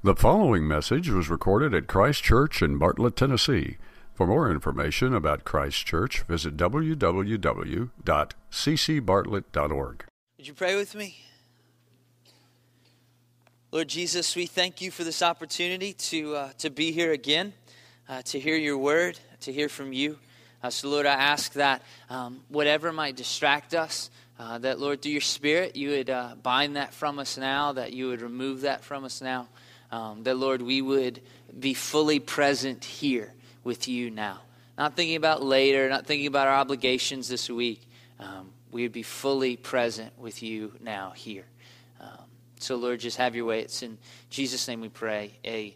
The following message was recorded at Christ Church in Bartlett, Tennessee. For more information about Christ Church, visit www.ccbartlett.org. Would you pray with me? Lord Jesus, we thank you for this opportunity to, uh, to be here again, uh, to hear your word, to hear from you. Uh, so, Lord, I ask that um, whatever might distract us, uh, that, Lord, through your Spirit, you would uh, bind that from us now, that you would remove that from us now, um, that, Lord, we would be fully present here with you now. Not thinking about later, not thinking about our obligations this week. Um, we would be fully present with you now here. Um, so, Lord, just have your way. It's in Jesus' name we pray. Amen.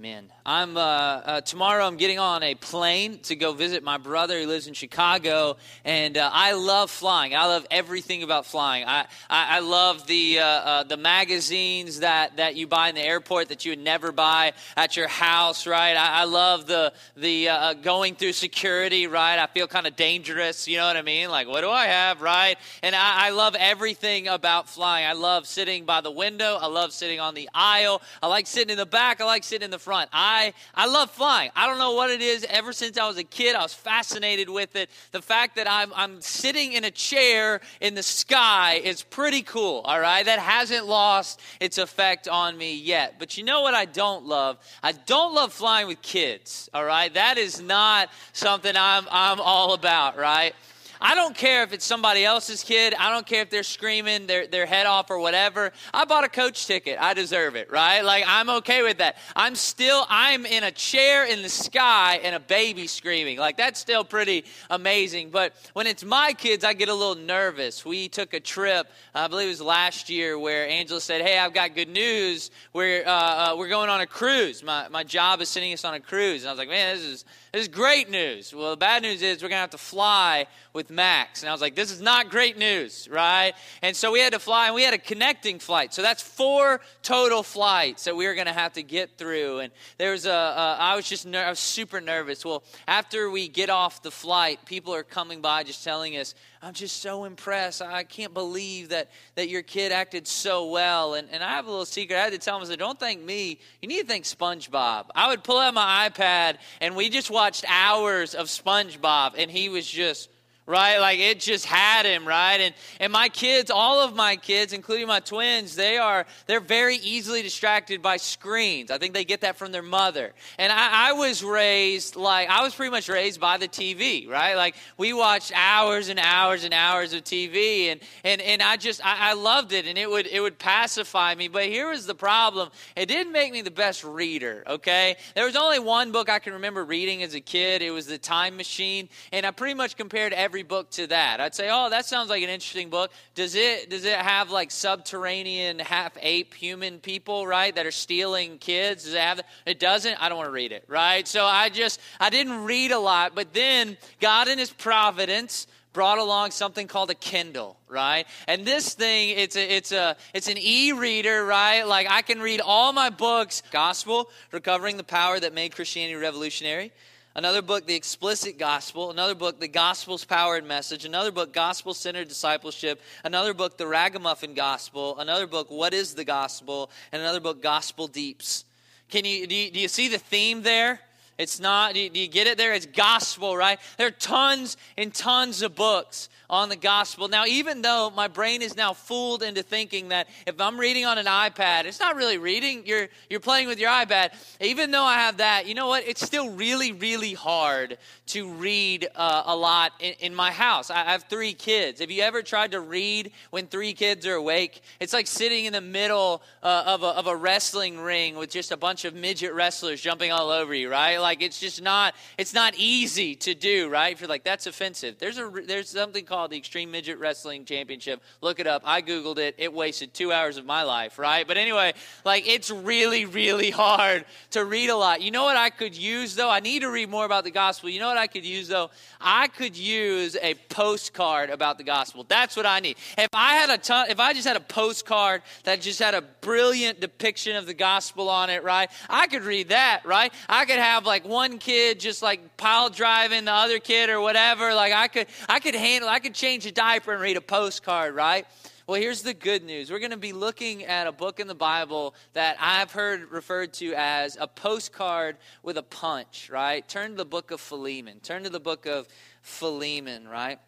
Amen. I'm uh, uh, tomorrow. I'm getting on a plane to go visit my brother who lives in Chicago, and uh, I love flying. I love everything about flying. I I, I love the uh, uh, the magazines that, that you buy in the airport that you would never buy at your house. Right. I, I love the the uh, going through security. Right. I feel kind of dangerous. You know what I mean? Like what do I have? Right. And I, I love everything about flying. I love sitting by the window. I love sitting on the aisle. I like sitting in the back. I like sitting in the front. I, I love flying. I don't know what it is. Ever since I was a kid, I was fascinated with it. The fact that I'm, I'm sitting in a chair in the sky is pretty cool, all right? That hasn't lost its effect on me yet. But you know what I don't love? I don't love flying with kids, all right? That is not something I'm, I'm all about, right? I don't care if it's somebody else's kid. I don't care if they're screaming their, their head off or whatever. I bought a coach ticket. I deserve it, right? Like, I'm okay with that. I'm still, I'm in a chair in the sky and a baby screaming. Like, that's still pretty amazing. But when it's my kids, I get a little nervous. We took a trip, I believe it was last year, where Angela said, Hey, I've got good news. We're, uh, uh, we're going on a cruise. My, my job is sending us on a cruise. And I was like, Man, this is, this is great news. Well, the bad news is we're going to have to fly with Max. And I was like, this is not great news, right? And so we had to fly, and we had a connecting flight. So that's four total flights that we were going to have to get through. And there was a, a I was just, ner- I was super nervous. Well, after we get off the flight, people are coming by just telling us, I'm just so impressed. I can't believe that, that your kid acted so well. And, and I have a little secret. I had to tell him, I said, don't thank me. You need to thank SpongeBob. I would pull out my iPad, and we just watched hours of SpongeBob, and he was just right? Like it just had him, right? And and my kids, all of my kids, including my twins, they are they're very easily distracted by screens. I think they get that from their mother. And I, I was raised like I was pretty much raised by the TV, right? Like we watched hours and hours and hours of TV, and and and I just I, I loved it, and it would it would pacify me. But here was the problem: it didn't make me the best reader. Okay, there was only one book I can remember reading as a kid. It was The Time Machine, and I pretty much compared every every book to that. I'd say, oh, that sounds like an interesting book. Does it does it have like subterranean half ape human people, right, that are stealing kids? Does it have? It doesn't. I don't want to read it, right? So I just I didn't read a lot, but then God in His providence brought along something called a Kindle, right? And this thing, it's a, it's a, it's an e-reader, right? Like I can read all my books, Gospel, Recovering the Power That Made Christianity Revolutionary. Another book, The Explicit Gospel. Another book, The Gospel's Power and Message. Another book, Gospel Centered Discipleship. Another book, The Ragamuffin Gospel. Another book, What is the Gospel? And another book, Gospel Deeps. Can you do, you, do you see the theme there? It's not, do you, do you get it there? It's gospel, right? There are tons and tons of books on the gospel. Now, even though my brain is now fooled into thinking that if I'm reading on an iPad, it's not really reading, you're, you're playing with your iPad. Even though I have that, you know what? It's still really, really hard to read uh, a lot in, in, my house. I have three kids. Have you ever tried to read when three kids are awake? It's like sitting in the middle uh, of, a, of a wrestling ring with just a bunch of midget wrestlers jumping all over you, right? Like it's just not, it's not easy to do, right? If you're like, that's offensive. There's, a, there's something called called the Extreme Midget Wrestling Championship. Look it up. I Googled it. It wasted two hours of my life, right? But anyway, like it's really, really hard to read a lot. You know what I could use though? I need to read more about the gospel. You know what I could use though? I could use a postcard about the gospel. That's what I need. If I had a ton, if I just had a postcard that just had a brilliant depiction of the gospel on it, right? I could read that, right? I could have like one kid just like pile driving the other kid or whatever. Like I could, I could handle, I could change a diaper and read a postcard, right? Well, here's the good news. We're going to be looking at a book in the Bible that I've heard referred to as a postcard with a punch, right? Turn to the book of Philemon. Turn to the book of Philemon, right?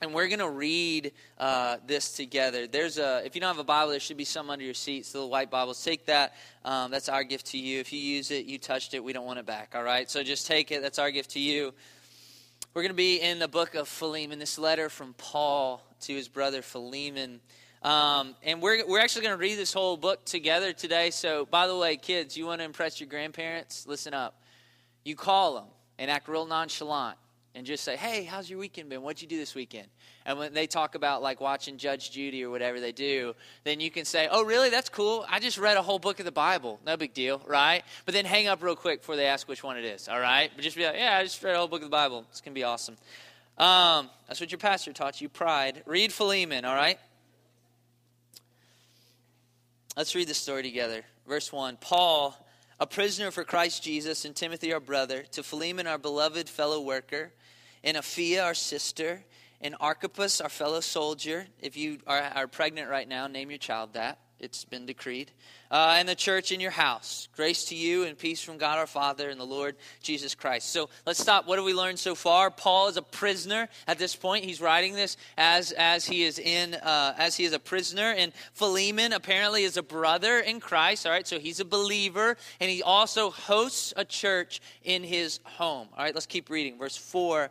And we're going to read uh, this together. There's a, if you don't have a Bible, there should be some under your seats, the white Bibles. Take that. Um, that's our gift to you. If you use it, you touched it, we don't want it back, all right? So just take it. That's our gift to you. We're going to be in the book of Philemon, this letter from Paul to his brother Philemon. Um, and we're, we're actually going to read this whole book together today. So, by the way, kids, you want to impress your grandparents? Listen up. You call them and act real nonchalant and just say, hey, how's your weekend been? What'd you do this weekend? And when they talk about like watching Judge Judy or whatever they do, then you can say, oh, really? That's cool. I just read a whole book of the Bible. No big deal, right? But then hang up real quick before they ask which one it is, all right? But just be like, yeah, I just read a whole book of the Bible. It's to be awesome. Um, that's what your pastor taught you pride. Read Philemon, all right? Let's read the story together. Verse 1 Paul, a prisoner for Christ Jesus, and Timothy, our brother, to Philemon, our beloved fellow worker and Apphia, our sister, and Archippus, our fellow soldier. If you are, are pregnant right now, name your child that. It's been decreed. Uh, and the church in your house. Grace to you and peace from God our Father and the Lord Jesus Christ. So let's stop. What have we learned so far? Paul is a prisoner at this point. He's writing this as as he is in uh, as he is a prisoner. And Philemon apparently is a brother in Christ. All right, so he's a believer, and he also hosts a church in his home. All right, let's keep reading. Verse four.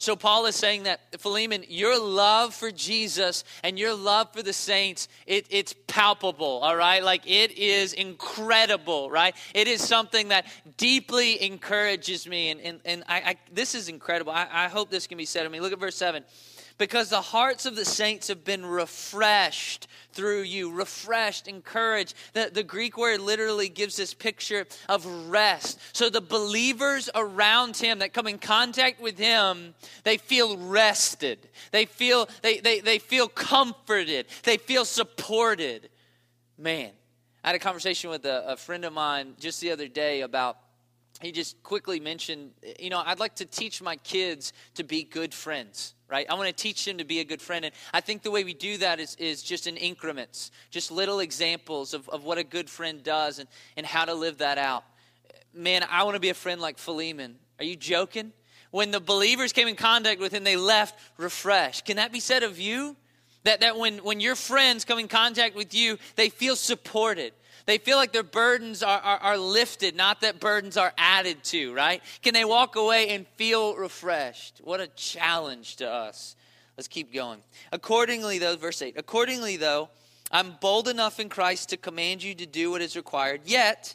So Paul is saying that, Philemon, your love for Jesus and your love for the saints, it, it's palpable, all right? Like it is incredible, right? It is something that deeply encourages me. And, and, and I, I this is incredible. I, I hope this can be said of me. Look at verse 7 because the hearts of the saints have been refreshed through you. Refreshed, encouraged. The, the Greek word literally gives this picture of rest. So the believers around him that come in contact with him, they feel rested. They feel, they, they, they feel comforted. They feel supported. Man, I had a conversation with a, a friend of mine just the other day about he just quickly mentioned, you know, I'd like to teach my kids to be good friends right? I want to teach them to be a good friend. And I think the way we do that is, is just in increments, just little examples of, of what a good friend does and, and how to live that out. Man, I want to be a friend like Philemon. Are you joking? When the believers came in contact with him, they left refreshed. Can that be said of you? That, that when, when your friends come in contact with you, they feel supported. They feel like their burdens are, are, are lifted, not that burdens are added to, right? Can they walk away and feel refreshed? What a challenge to us. Let's keep going. Accordingly, though, verse 8, accordingly, though, I'm bold enough in Christ to command you to do what is required, yet,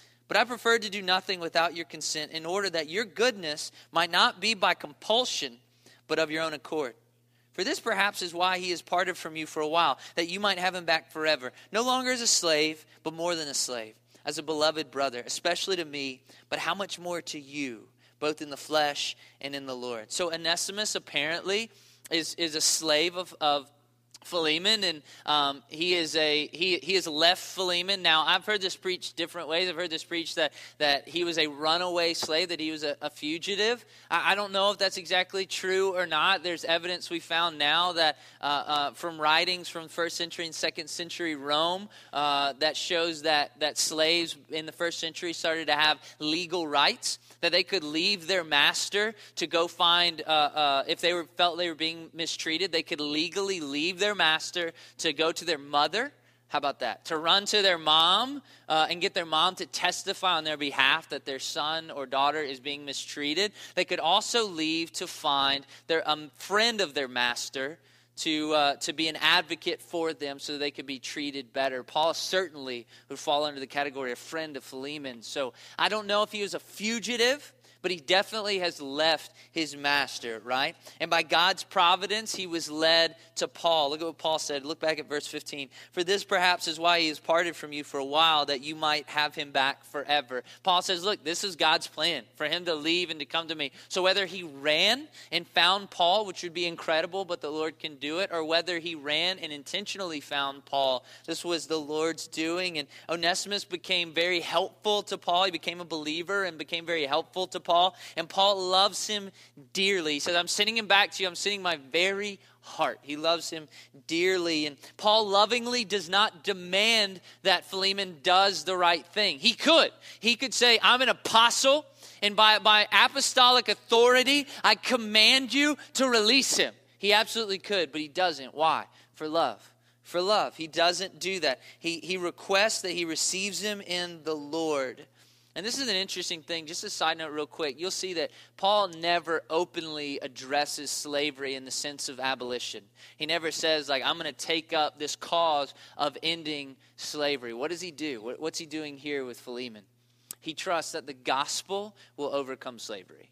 But I preferred to do nothing without your consent in order that your goodness might not be by compulsion, but of your own accord. For this perhaps is why he has parted from you for a while, that you might have him back forever, no longer as a slave, but more than a slave, as a beloved brother, especially to me, but how much more to you, both in the flesh and in the Lord. So Onesimus apparently is, is a slave of, of Philemon, and um, he is a he he has left Philemon. Now I've heard this preached different ways. I've heard this preached that that he was a runaway slave, that he was a, a fugitive. I, I, don't know if that's exactly true or not. There's evidence we found now that uh, uh, from writings from first century and second century Rome uh, that shows that that slaves in the first century started to have legal rights that they could leave their master to go find, uh, uh, if they were, felt they were being mistreated, they could legally leave their master to go to their mother How about that? To run to their mom uh, and get their mom to testify on their behalf that their son or daughter is being mistreated. They could also leave to find their um, friend of their master to, uh, to be an advocate for them so they could be treated better. Paul certainly would fall under the category of friend of Philemon. So I don't know if he was a fugitive but he definitely has left his master, right? And by God's providence, he was led to Paul. Look at what Paul said. Look back at verse 15. For this perhaps is why he has parted from you for a while, that you might have him back forever. Paul says, Look, this is God's plan for him to leave and to come to me. So whether he ran and found Paul, which would be incredible, but the Lord can do it, or whether he ran and intentionally found Paul, this was the Lord's doing. And Onesimus became very helpful to Paul. He became a believer and became very helpful to Paul. Paul, and Paul loves him dearly. He says, I'm sending him back to you. I'm sending my very heart. He loves him dearly. And Paul lovingly does not demand that Philemon does the right thing. He could. He could say, I'm an apostle, and by, by apostolic authority, I command you to release him. He absolutely could, but he doesn't. Why? For love for love. He doesn't do that. He, he requests that he receives him in the Lord. And this is an interesting thing. Just a side note, real quick. You'll see that Paul never openly addresses slavery in the sense of abolition. He never says, like, I'm going to take up this cause of ending slavery. What does he do? What's he doing here with Philemon? He trusts that the gospel will overcome slavery.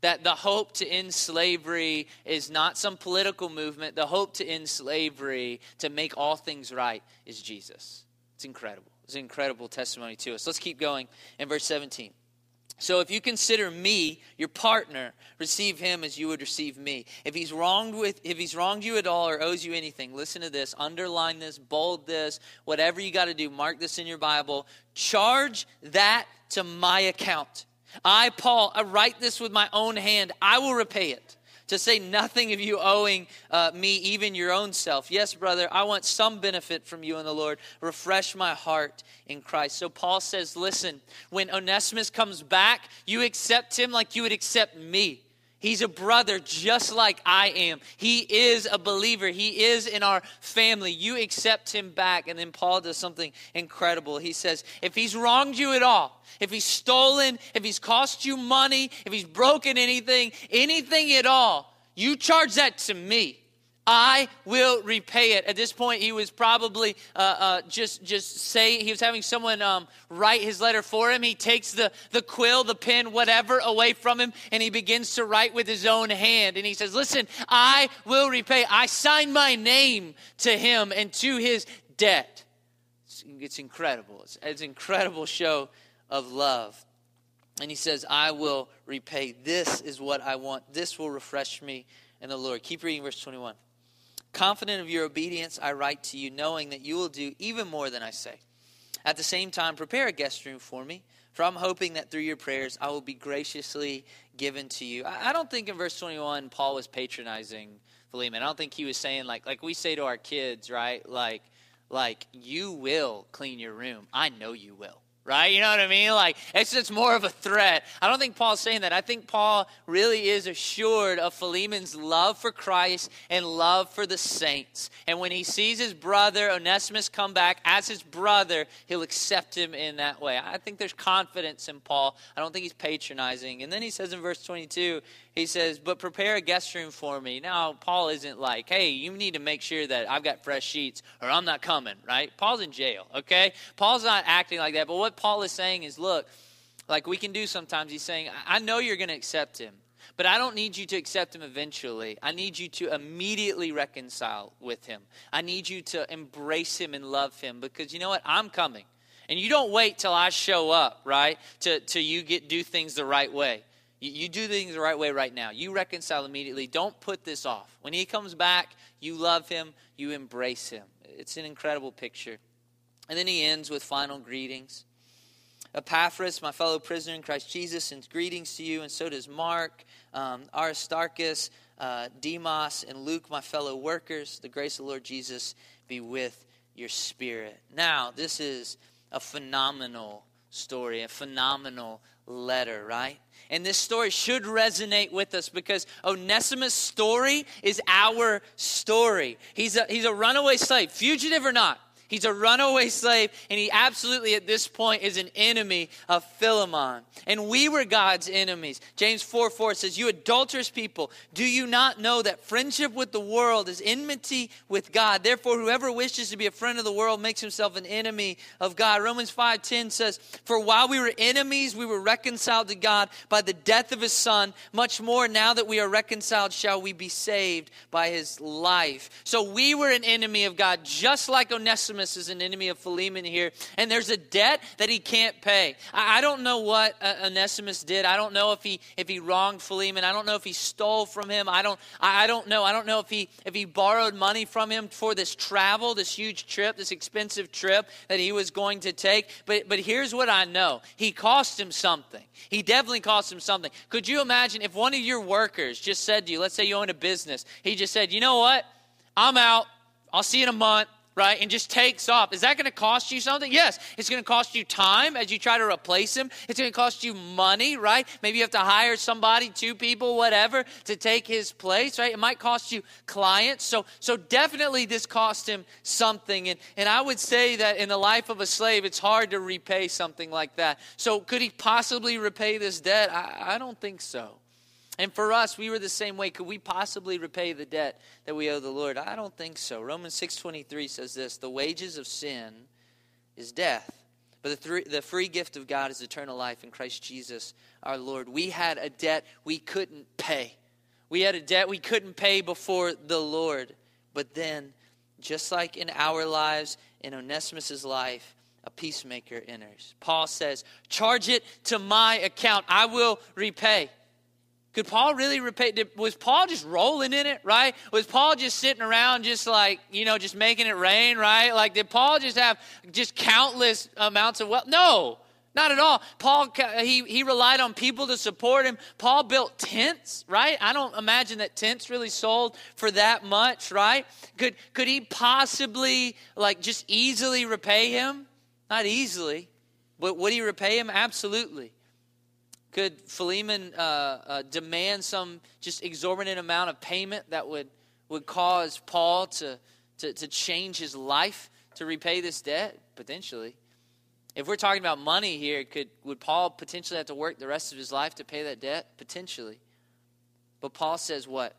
That the hope to end slavery is not some political movement. The hope to end slavery, to make all things right, is Jesus. It's incredible. It's an incredible testimony to us. Let's keep going in verse 17. So if you consider me your partner, receive him as you would receive me. If he's wronged with if he's wronged you at all or owes you anything, listen to this, underline this, bold this, whatever you got to do, mark this in your Bible. Charge that to my account. I, Paul, I write this with my own hand. I will repay it to say nothing of you owing uh, me even your own self. Yes, brother, I want some benefit from you in the Lord. Refresh my heart in Christ. So Paul says, listen, when Onesimus comes back, you accept him like you would accept me. He's a brother just like I am. He is a believer. He is in our family. You accept him back. And then Paul does something incredible. He says, if he's wronged you at all, if he's stolen, if he's cost you money, if he's broken anything, anything at all, you charge that to me. I will repay it. At this point, he was probably uh, uh, just just say he was having someone um, write his letter for him. He takes the the quill, the pen, whatever away from him, and he begins to write with his own hand. And he says, "Listen, I will repay. I sign my name to him and to his debt." It's, it's incredible. It's, it's an incredible show of love. And he says, "I will repay. This is what I want. This will refresh me." And the Lord. Keep reading verse 21. Confident of your obedience, I write to you, knowing that you will do even more than I say. At the same time, prepare a guest room for me, for I'm hoping that through your prayers I will be graciously given to you. I don't think in verse 21 Paul was patronizing Philemon. I don't think he was saying like like we say to our kids, right? Like like you will clean your room. I know you will right? You know what I mean? Like, it's just more of a threat. I don't think Paul's saying that. I think Paul really is assured of Philemon's love for Christ and love for the saints. And when he sees his brother Onesimus come back as his brother, he'll accept him in that way. I think there's confidence in Paul. I don't think he's patronizing. And then he says in verse 22, he says, But prepare a guest room for me. Now, Paul isn't like, Hey, you need to make sure that I've got fresh sheets or I'm not coming, right? Paul's in jail, okay? Paul's not acting like that. But what Paul is saying is, Look, like we can do sometimes, he's saying, I know you're going to accept him. But I don't need you to accept him eventually. I need you to immediately reconcile with him. I need you to embrace him and love him because you know what? I'm coming. And you don't wait till I show up, right? To, to you get do things the right way. You, you do things the right way right now. You reconcile immediately. Don't put this off. When he comes back, you love him, you embrace him. It's an incredible picture. And then he ends with final greetings. Epaphras, my fellow prisoner in Christ Jesus, sends greetings to you, and so does Mark, um, Aristarchus, uh, Demas, and Luke, my fellow workers. The grace of the Lord Jesus be with your spirit. Now, this is a phenomenal story, a phenomenal letter, right? And this story should resonate with us because Onesimus' story is our story. He's a, he's a runaway slave, fugitive or not. He's a runaway slave, and he absolutely, at this point, is an enemy of Philemon. And we were God's enemies. James 4 4 says, You adulterous people, do you not know that friendship with the world is enmity with God? Therefore, whoever wishes to be a friend of the world makes himself an enemy of God. Romans 5 10 says, For while we were enemies, we were reconciled to God by the death of his Son. Much more, now that we are reconciled, shall we be saved by his life. So we were an enemy of God, just like Onesimus is an enemy of Philemon here. And there's a debt that he can't pay. I, I don't know what uh, Onesimus did. I don't know if he if he wronged Philemon. I don't know if he stole from him. I don't I, I don't know. I don't know if he if he borrowed money from him for this travel, this huge trip, this expensive trip that he was going to take. But but here's what I know. He cost him something. He definitely cost him something. Could you imagine if one of your workers just said to you, let's say you own a business, he just said, "You know what? I'm out. I'll see you in a month right, and just takes off, is that going to cost you something? Yes. It's going to cost you time as you try to replace him. It's going to cost you money, right? Maybe you have to hire somebody, two people, whatever, to take his place, right? It might cost you clients. So, so definitely this cost him something. And, and I would say that in the life of a slave, it's hard to repay something like that. So could he possibly repay this debt? I, I don't think so. And for us, we were the same way. Could we possibly repay the debt that we owe the Lord? I don't think so. Romans 6:23 says this, "The wages of sin is death, but the, th- the free gift of God is eternal life in Christ Jesus our Lord." We had a debt we couldn't pay. We had a debt we couldn't pay before the Lord. But then, just like in our lives, in Onesimus' life, a peacemaker enters. Paul says, Charge it to my account. I will repay. Could Paul really repay? Did, was Paul just rolling in it, right? Was Paul just sitting around, just like you know, just making it rain, right? Like, did Paul just have just countless amounts of wealth? No, not at all. Paul he he relied on people to support him. Paul built tents, right? I don't imagine that tents really sold for that much, right? Could could he possibly like just easily repay him? Not easily, but would he repay him? Absolutely. Could Philemon uh, uh, demand some just exorbitant amount of payment that would, would cause Paul to, to, to change his life to repay this debt? Potentially. If we're talking about money here, could, would Paul potentially have to work the rest of his life to pay that debt? Potentially. But Paul says what?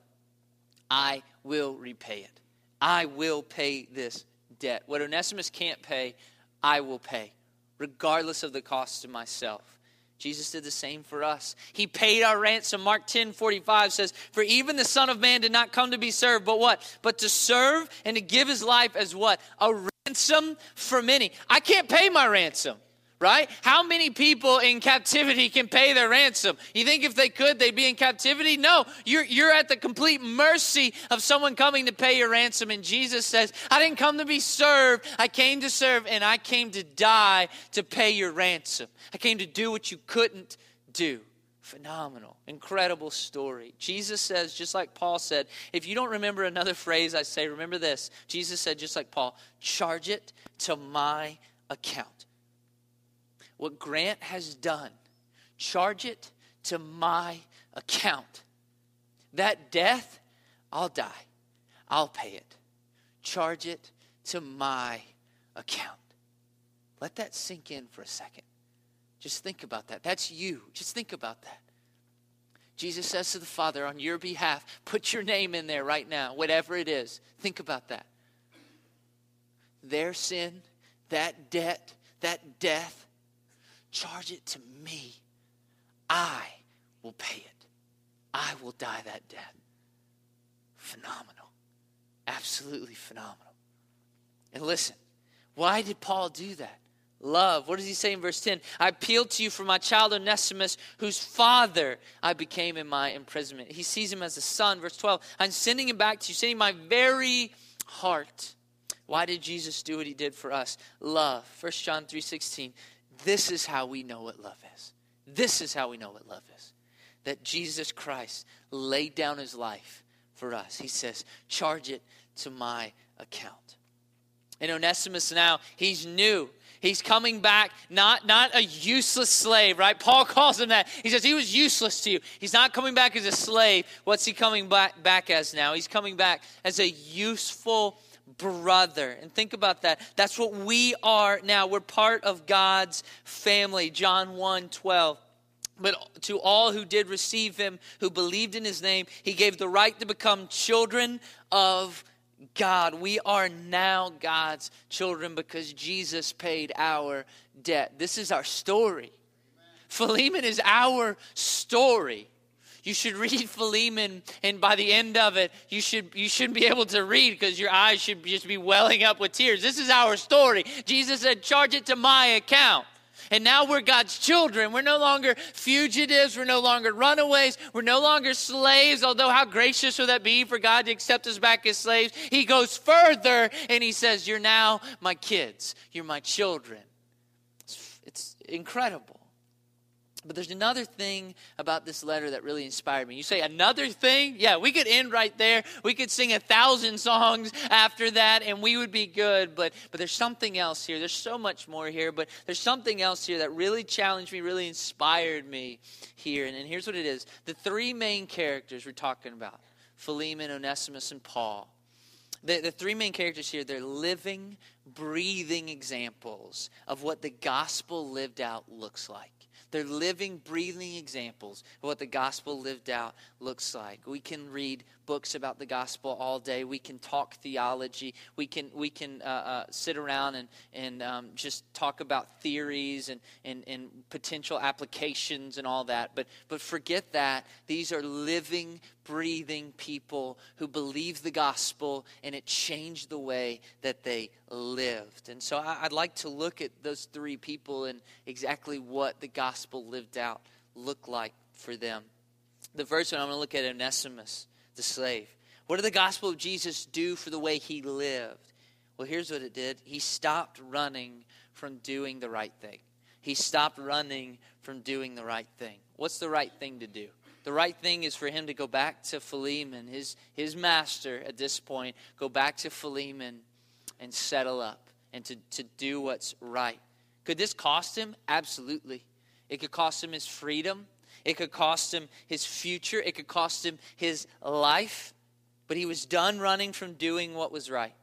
I will repay it. I will pay this debt. What Onesimus can't pay, I will pay, regardless of the cost to myself. Jesus did the same for us. He paid our ransom. Mark 10 45 says, For even the Son of Man did not come to be served, but what? But to serve and to give his life as what? A ransom for many. I can't pay my ransom right? How many people in captivity can pay their ransom? You think if they could, they'd be in captivity? No, you're, you're at the complete mercy of someone coming to pay your ransom. And Jesus says, I didn't come to be served, I came to serve, and I came to die to pay your ransom. I came to do what you couldn't do. Phenomenal, incredible story. Jesus says, just like Paul said, if you don't remember another phrase I say, remember this. Jesus said, just like Paul, charge it to my account what Grant has done, charge it to my account. That death, I'll die. I'll pay it. Charge it to my account. Let that sink in for a second. Just think about that. That's you. Just think about that. Jesus says to the Father, on your behalf, put your name in there right now, whatever it is. Think about that. Their sin, that debt, that death, Charge it to me. I will pay it. I will die that death. Phenomenal. Absolutely phenomenal. And listen, why did Paul do that? Love. What does he say in verse 10? I appeal to you for my child Onesimus, whose father I became in my imprisonment. He sees him as a son. Verse 12, I'm sending him back to you, sending my very heart. Why did Jesus do what he did for us? Love. 1 John 3 16. This is how we know what love is. This is how we know what love is. That Jesus Christ laid down his life for us. He says, charge it to my account. And Onesimus now, he's new. He's coming back, not, not a useless slave, right? Paul calls him that. He says he was useless to you. He's not coming back as a slave. What's he coming back, back as now? He's coming back as a useful brother. And think about that. That's what we are now. We're part of God's family. John 1 12. But to all who did receive him, who believed in his name, he gave the right to become children of God. We are now God's children because Jesus paid our debt. This is our story. Philemon is our story. You should read Philemon, and by the end of it, you should you shouldn't be able to read because your eyes should just be welling up with tears. This is our story. Jesus said, "Charge it to my account." And now we're God's children. We're no longer fugitives. We're no longer runaways. We're no longer slaves. Although, how gracious would that be for God to accept us back as slaves? He goes further and he says, You're now my kids. You're my children. It's, it's incredible. But there's another thing about this letter that really inspired me. You say, another thing? Yeah, we could end right there. We could sing a thousand songs after that and we would be good. But, but there's something else here. There's so much more here, but there's something else here that really challenged me, really inspired me here. And, and here's what it is the three main characters we're talking about Philemon, Onesimus, and Paul. The, the three main characters here, they're living, breathing examples of what the gospel lived out looks like. They're living, breathing examples of what the gospel lived out looks like. We can read books about the gospel all day. We can talk theology. We can we can uh, uh, sit around and and um, just talk about theories and, and and potential applications and all that. But but forget that. These are living, breathing people who believe the gospel, and it changed the way that they lived. And so I'd like to look at those three people and exactly what the gospel lived out looked like for them. The first one I'm going to look at Onesimus the slave. What did the gospel of Jesus do for the way he lived? Well, here's what it did he stopped running from doing the right thing. He stopped running from doing the right thing. What's the right thing to do? The right thing is for him to go back to Philemon, his, his master at this point, go back to Philemon and settle up and to, to do what's right. Could this cost him? Absolutely. It could cost him his freedom. It could cost him his future, it could cost him his life. But he was done running from doing what was right.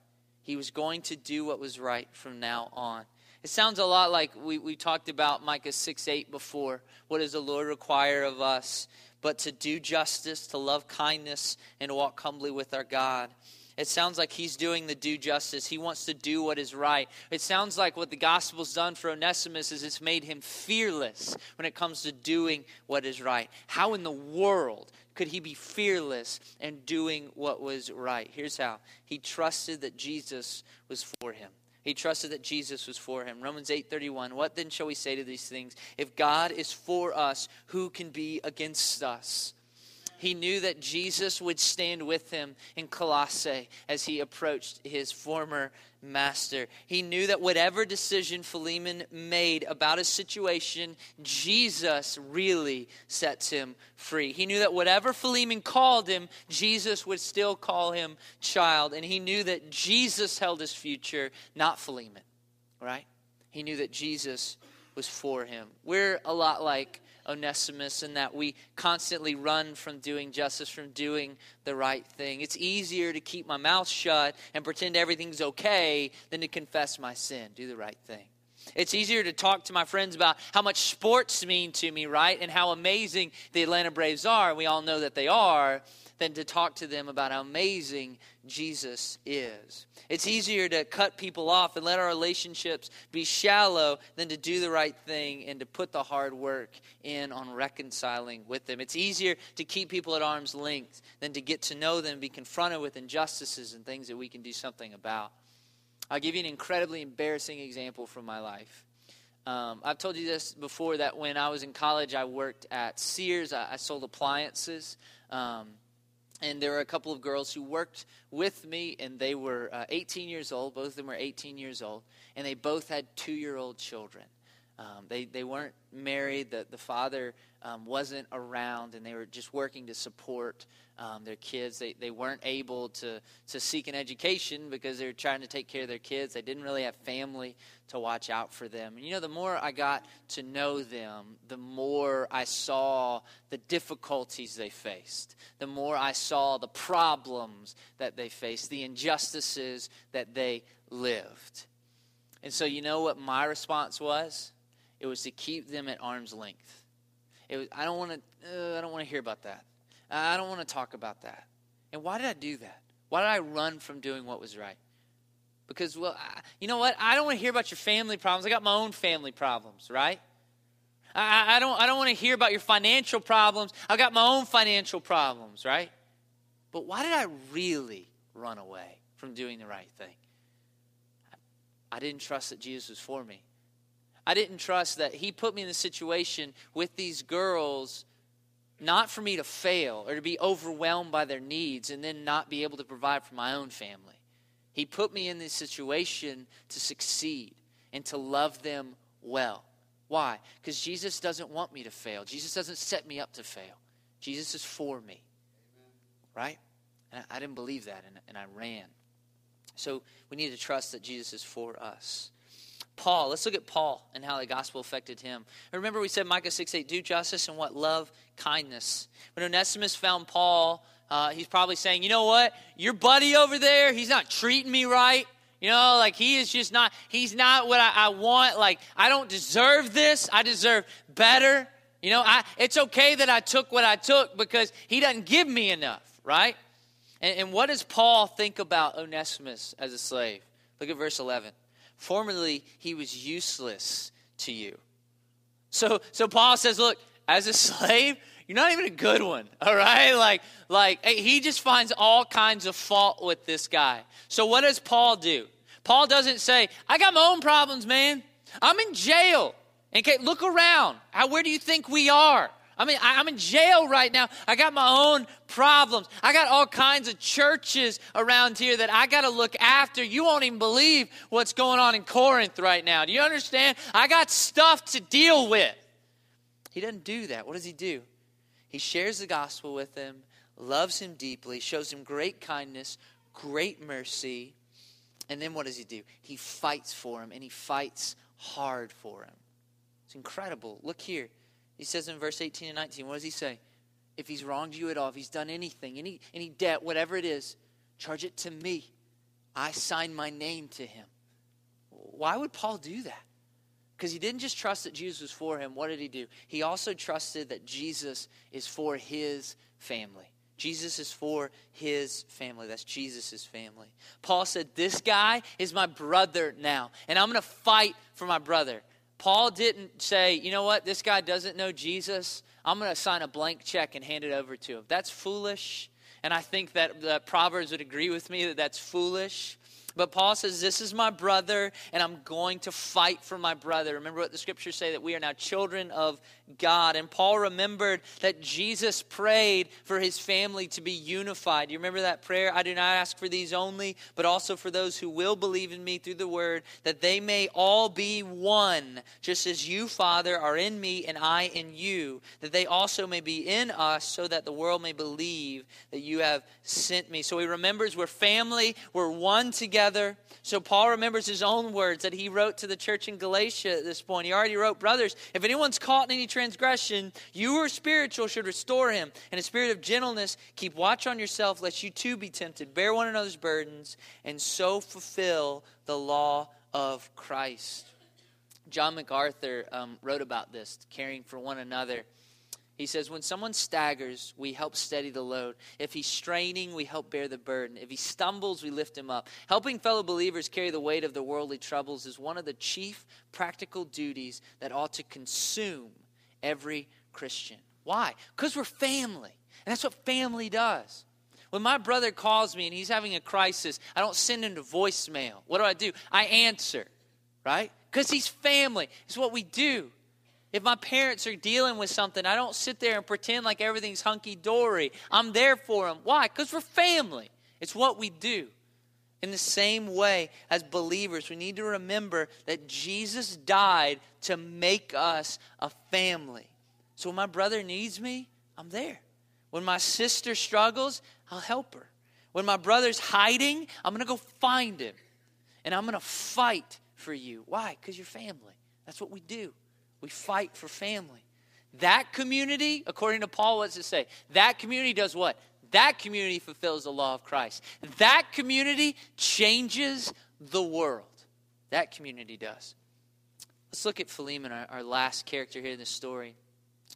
He was going to do what was right from now on. It sounds a lot like we, we talked about Micah 6 8 before. What does the Lord require of us? But to do justice, to love kindness, and walk humbly with our God. It sounds like he's doing the due justice. He wants to do what is right. It sounds like what the gospel's done for Onesimus is it's made him fearless when it comes to doing what is right. How in the world could he be fearless and doing what was right? Here's how. He trusted that Jesus was for him. He trusted that Jesus was for him. Romans 8:31. What then shall we say to these things? If God is for us, who can be against us? He knew that Jesus would stand with him in Colossae as he approached his former master. He knew that whatever decision Philemon made about his situation, Jesus really sets him free. He knew that whatever Philemon called him, Jesus would still call him child. And he knew that Jesus held his future, not Philemon, right? He knew that Jesus was for him. We're a lot like Onesimus and that we constantly run from doing justice, from doing the right thing. It's easier to keep my mouth shut and pretend everything's okay than to confess my sin, do the right thing. It's easier to talk to my friends about how much sports mean to me, right? And how amazing the Atlanta Braves are. We all know that they are than to talk to them about how amazing Jesus is. It's easier to cut people off and let our relationships be shallow than to do the right thing and to put the hard work in on reconciling with them. It's easier to keep people at arm's length than to get to know them be confronted with injustices and things that we can do something about. I'll give you an incredibly embarrassing example from my life. Um, I've told you this before that when I was in college, I worked at Sears. I, I sold appliances. Um, and there were a couple of girls who worked with me, and they were uh, 18 years old. Both of them were 18 years old, and they both had two year old children. Um, they, they weren't married. The, the father um, wasn't around, and they were just working to support um, their kids. They, they weren't able to, to seek an education because they were trying to take care of their kids. They didn't really have family to watch out for them. And you know, the more I got to know them, the more I saw the difficulties they faced, the more I saw the problems that they faced, the injustices that they lived. And so, you know what my response was? It was to keep them at arm's length. It was, I don't want to. Uh, I don't want to hear about that. I don't want to talk about that. And why did I do that? Why did I run from doing what was right? Because, well, I, you know what? I don't want to hear about your family problems. I got my own family problems, right? I, I don't, I don't want to hear about your financial problems. I got my own financial problems, right? But why did I really run away from doing the right thing? I didn't trust that Jesus was for me. I didn't trust that He put me in the situation with these girls not for me to fail or to be overwhelmed by their needs and then not be able to provide for my own family. He put me in this situation to succeed and to love them well. Why? Because Jesus doesn't want me to fail. Jesus doesn't set me up to fail. Jesus is for me. Right? And I, I didn't believe that, and, and I ran. So we need to trust that Jesus is for us. Paul, let's look at Paul and how the gospel affected him. Remember, we said Micah 6 8, do justice and what? Love, kindness. When Onesimus found Paul, uh, he's probably saying, you know what? Your buddy over there, he's not treating me right. You know, like he is just not, he's not what I, I want. Like, I don't deserve this. I deserve better. You know, I, it's okay that I took what I took because he doesn't give me enough, right? And, and what does Paul think about Onesimus as a slave? Look at verse 11. Formerly, he was useless to you. So, so Paul says, look, as a slave, you're not even a good one, all right? Like, like he just finds all kinds of fault with this guy. So what does Paul do? Paul doesn't say, I got my own problems, man. I'm in jail. Okay, look around. How, where do you think we are? I mean, I, am in jail right now. I got my own problems. I got all kinds of churches around here that I got to look after. You won't even believe what's going on in Corinth right now. Do you understand? I got stuff to deal with. He doesn't do that. What does he do? He shares the gospel with them, loves him deeply, shows him great kindness, great mercy. And then what does he do? He fights for him, and he fights hard for him. It's incredible. Look here. He says in verse 18 and 19, what does he say? If he's wronged you at all, if he's done anything, any, any debt, whatever it is, charge it to me. I sign my name to him. Why would Paul do that? Because he didn't just trust that Jesus was for him. What did he do? He also trusted that Jesus is for his family. Jesus is for his family. That's Jesus' family. Paul said, This guy is my brother now, and I'm going to fight for my brother. Paul didn't say, you know what, this guy doesn't know Jesus. I'm going to sign a blank check and hand it over to him. That's foolish. And I think that the Proverbs would agree with me that that's foolish. But Paul says, This is my brother, and I'm going to fight for my brother. Remember what the scriptures say that we are now children of God. And Paul remembered that Jesus prayed for his family to be unified. You remember that prayer? I do not ask for these only, but also for those who will believe in me through the word, that they may all be one, just as you, Father, are in me and I in you, that they also may be in us, so that the world may believe that you have sent me. So he remembers we're family, we're one together. So Paul remembers his own words that he wrote to the church in Galatia at this point. He already wrote, Brothers, if anyone's caught in any transgression, you who are spiritual should restore him. In a spirit of gentleness, keep watch on yourself, lest you too be tempted. Bear one another's burdens, and so fulfill the law of Christ. John MacArthur um, wrote about this, caring for one another. He says, When someone staggers, we help steady the load. If he's straining, we help bear the burden. If he stumbles, we lift him up. Helping fellow believers carry the weight of the worldly troubles is one of the chief practical duties that ought to consume every Christian. Why? Because we're family. And that's what family does. When my brother calls me and he's having a crisis, I don't send him to voicemail. What do I do? I answer, right? Because he's family. It's what we do. If my parents are dealing with something, I don't sit there and pretend like everything's hunky dory. I'm there for them. Why? Because we're family. It's what we do. In the same way, as believers, we need to remember that Jesus died to make us a family. So when my brother needs me, I'm there. When my sister struggles, I'll help her. When my brother's hiding, I'm going to go find him. And I'm going to fight for you. Why? Because you're family. That's what we do. We fight for family. That community, according to Paul, what's it say? That community does what? That community fulfills the law of Christ. That community changes the world. That community does. Let's look at Philemon, our, our last character here in the story.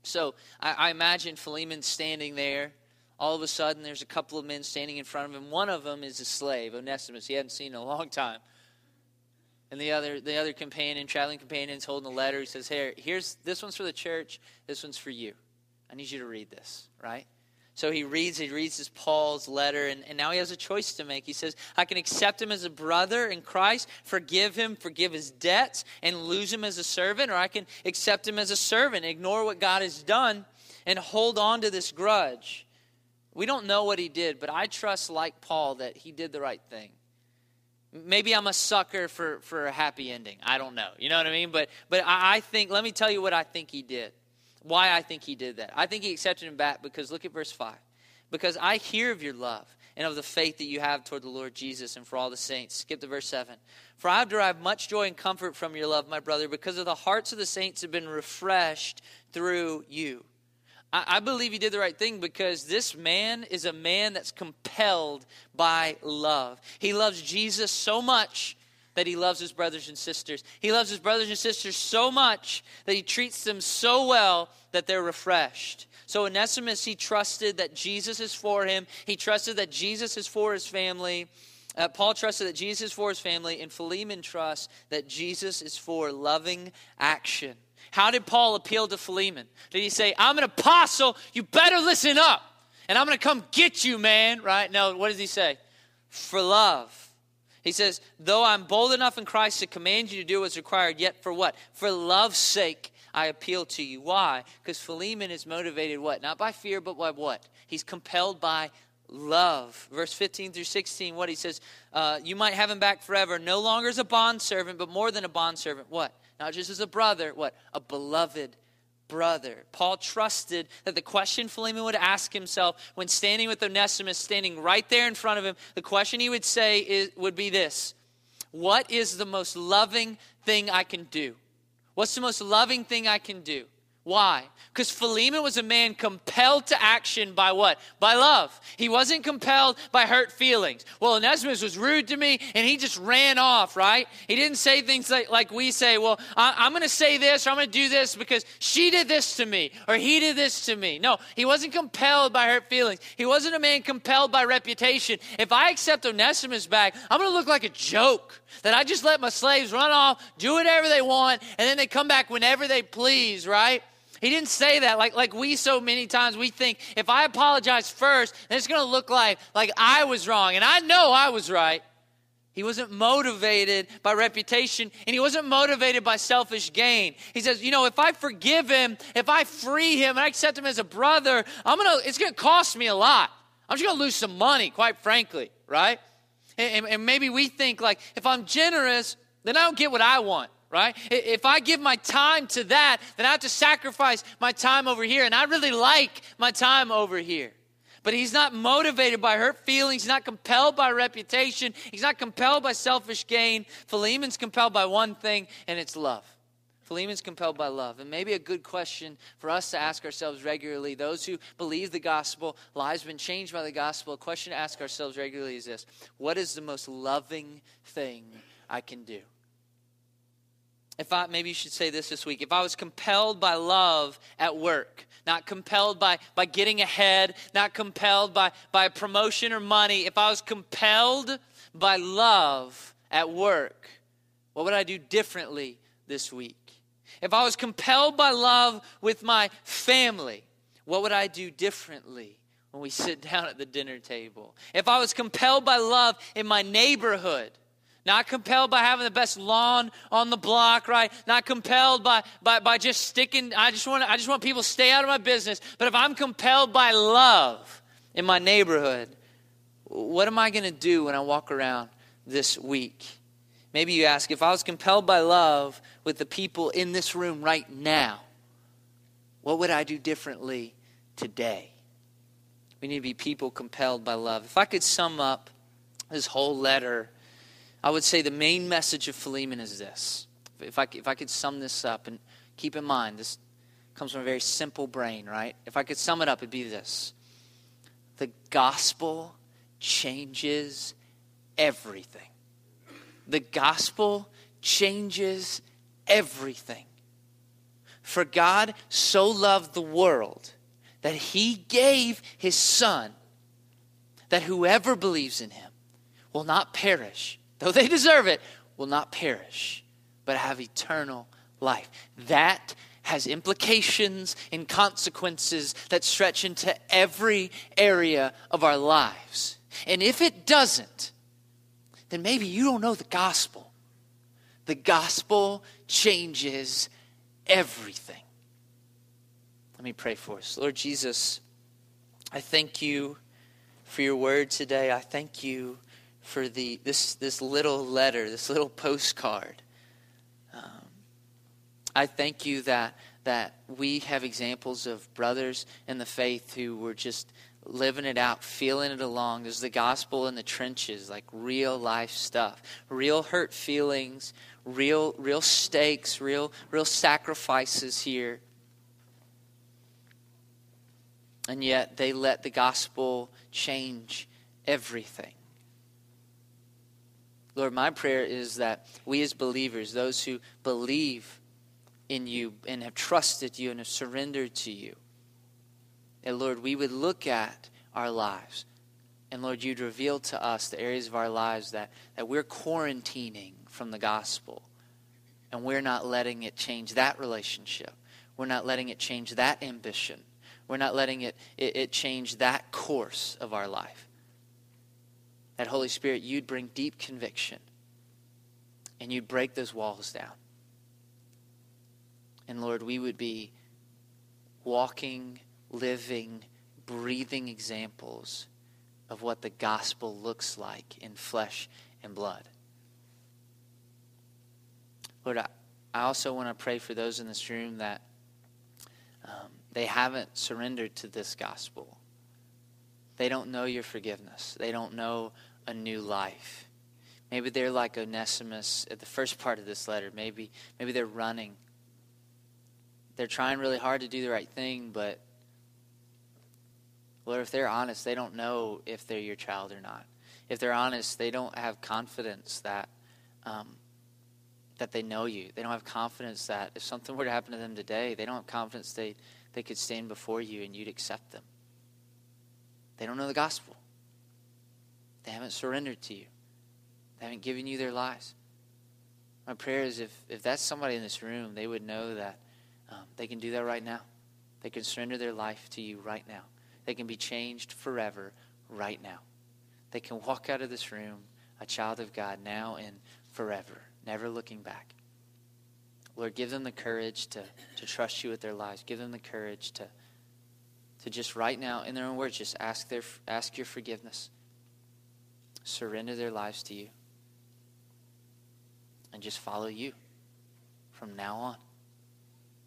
So I, I imagine Philemon standing there. All of a sudden, there's a couple of men standing in front of him. One of them is a slave, Onesimus. He hadn't seen in a long time. And the other, the other companion, traveling companion, is holding a letter. He says, "Here, here's this one's for the church. This one's for you. I need you to read this, right?" So he reads, he reads his Paul's letter, and, and now he has a choice to make. He says, I can accept him as a brother in Christ, forgive him, forgive his debts, and lose him as a servant, or I can accept him as a servant, ignore what God has done, and hold on to this grudge. We don't know what he did, but I trust, like Paul, that he did the right thing. Maybe I'm a sucker for, for a happy ending. I don't know. You know what I mean? But but I, I think, let me tell you what I think he did why I think he did that. I think he accepted him back because look at verse 5. Because I hear of your love and of the faith that you have toward the Lord Jesus and for all the saints. Skip to verse 7. For I have derived much joy and comfort from your love, my brother, because of the hearts of the saints have been refreshed through you. I, I believe he did the right thing because this man is a man that's compelled by love. He loves Jesus so much that he loves his brothers and sisters. He loves his brothers and sisters so much that he treats them so well that they're refreshed. So Onesimus, he trusted that Jesus is for him. He trusted that Jesus is for his family. Uh, Paul trusted that Jesus is for his family, and Philemon trusts that Jesus is for loving action. How did Paul appeal to Philemon? Did he say, I'm an apostle, you better listen up, and I'm going to come get you, man? Right? No, what does he say? For love. He says, Though I'm bold enough in Christ to command you to do what's required, yet for what? For love's sake, I appeal to you. Why? Because Philemon is motivated what? Not by fear, but by what? He's compelled by love. Verse 15 through 16, what he says, uh, You might have him back forever, no longer as a bondservant, but more than a bondservant. What? Not just as a brother, what? A beloved brother. Paul trusted that the question Philemon would ask himself when standing with Onesimus, standing right there in front of him, the question he would say is, would be this What is the most loving thing I can do? What's the most loving thing I can do? Why? Because Philemon was a man compelled to action by what? By love. He wasn't compelled by hurt feelings. Well, Onesimus was rude to me and he just ran off, right? He didn't say things like, like we say, well, I, am going to say this or I'm going to do this because she did this to me or he did this to me. No, he wasn't compelled by hurt feelings. He wasn't a man compelled by reputation. If I accept Onesimus back, I'm going to look like a joke that I just let my slaves run off, do whatever they want, and then they come back whenever they please, right? He didn't say that like, like we so many times we think if I apologize first, then it's going to look like, like I was wrong. And I know I was right. He wasn't motivated by reputation and he wasn't motivated by selfish gain. He says, you know, if I forgive him, if I free him and I accept him as a brother, I'm gonna, it's gonna cost me a lot. I'm just gonna lose some money, quite frankly, right? And, and maybe we think like, if I'm generous, then I don't get what I want right? If I give my time to that, then I have to sacrifice my time over here. And I really like my time over here. But he's not motivated by hurt feelings. He's not compelled by reputation. He's not compelled by selfish gain. Philemon's compelled by one thing, and it's love. Philemon's compelled by love. And maybe a good question for us to ask ourselves regularly, those who believe the gospel, lives been changed by the gospel, a question to ask ourselves regularly is this What is the most loving thing I can do? If I maybe you should say this this week, if I was compelled by love at work, not compelled by, by getting ahead, not compelled by, by promotion or money, if I was compelled by love at work, what would I do differently this week? If I was compelled by love with my family, what would I do differently when we sit down at the dinner table? If I was compelled by love in my neighborhood, not compelled by having the best lawn on the block, right? Not compelled by, by, by just sticking, I just, want, I just want people to stay out of my business. But if I'm compelled by love in my neighborhood, what am I going to do when I walk around this week. Maybe you ask, if I was compelled by love with the people in this room right now, what would I do differently today? We need to be people compelled by love. If I could sum up this whole letter, I would say the main message of Philemon is this. If I, if I could sum this up, and keep in mind, this comes from a very simple brain, right? If I could sum it up, it'd be this The gospel changes everything. The gospel changes everything. For God so loved the world that he gave his son that whoever believes in him will not perish, though they deserve it, will not perish, but have eternal life. That has implications and consequences that stretch into every area of our lives. And if it doesn't, then maybe you don't know the gospel. The gospel changes everything. Let me pray for us. Lord Jesus, I thank you for your word today. I thank you for the this this little letter, this little postcard. Um, I thank you that that we have examples of brothers in the faith who were just living it out, feeling it along. There's the gospel in the trenches, like real life stuff, real hurt feelings, real real stakes, real real sacrifices here. And yet they let the gospel change everything. Lord, my prayer is that we as believers, those who believe in you and have trusted you and have surrendered to you, that, Lord, we would look at our lives. And Lord, you'd reveal to us the areas of our lives that, that we're quarantining from the gospel. And we're not letting it change that relationship. We're not letting it change that ambition. We're not letting it, it, it change that course of our life. That Holy Spirit, you'd bring deep conviction and you'd break those walls down. And Lord, we would be walking, living, breathing examples of what the gospel looks like in flesh and blood. Lord, I, also want to pray for those in this room that um, they haven't surrendered to this gospel. They don't know your forgiveness. They don't know a new life. Maybe they're like Onesimus at the first part of this letter. Maybe, maybe they're running. They're trying really hard to do the right thing, but Lord, if they're honest, they don't know if they're your child or not. If they're honest, they don't have confidence that um, that they know you. They don't have confidence that if something were to happen to them today, they don't have confidence they they could stand before you and you'd accept them. They don't know the gospel. They haven't surrendered to you. They haven't given you their lives. My prayer is if, if that's somebody in this room, they would know that um, they can do that right now. They can surrender their life to you right now. They can be changed forever right now. They can walk out of this room a child of God now and forever, never looking back. Lord, give them the courage to, to trust you with their lives. Give them the courage to, to just right now, in their own words, just ask, their, ask your forgiveness. Surrender their lives to you. And just follow you from now on.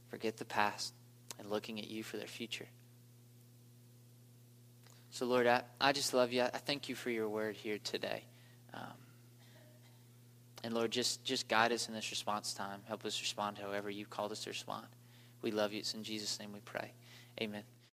Forget the past and looking at you for their future. So, Lord, I, I just love you. I thank you for your word here today. Um, and Lord, just, just guide us in this response time. Help us respond however you called us to respond. We love you. It's in Jesus' name we pray. Amen.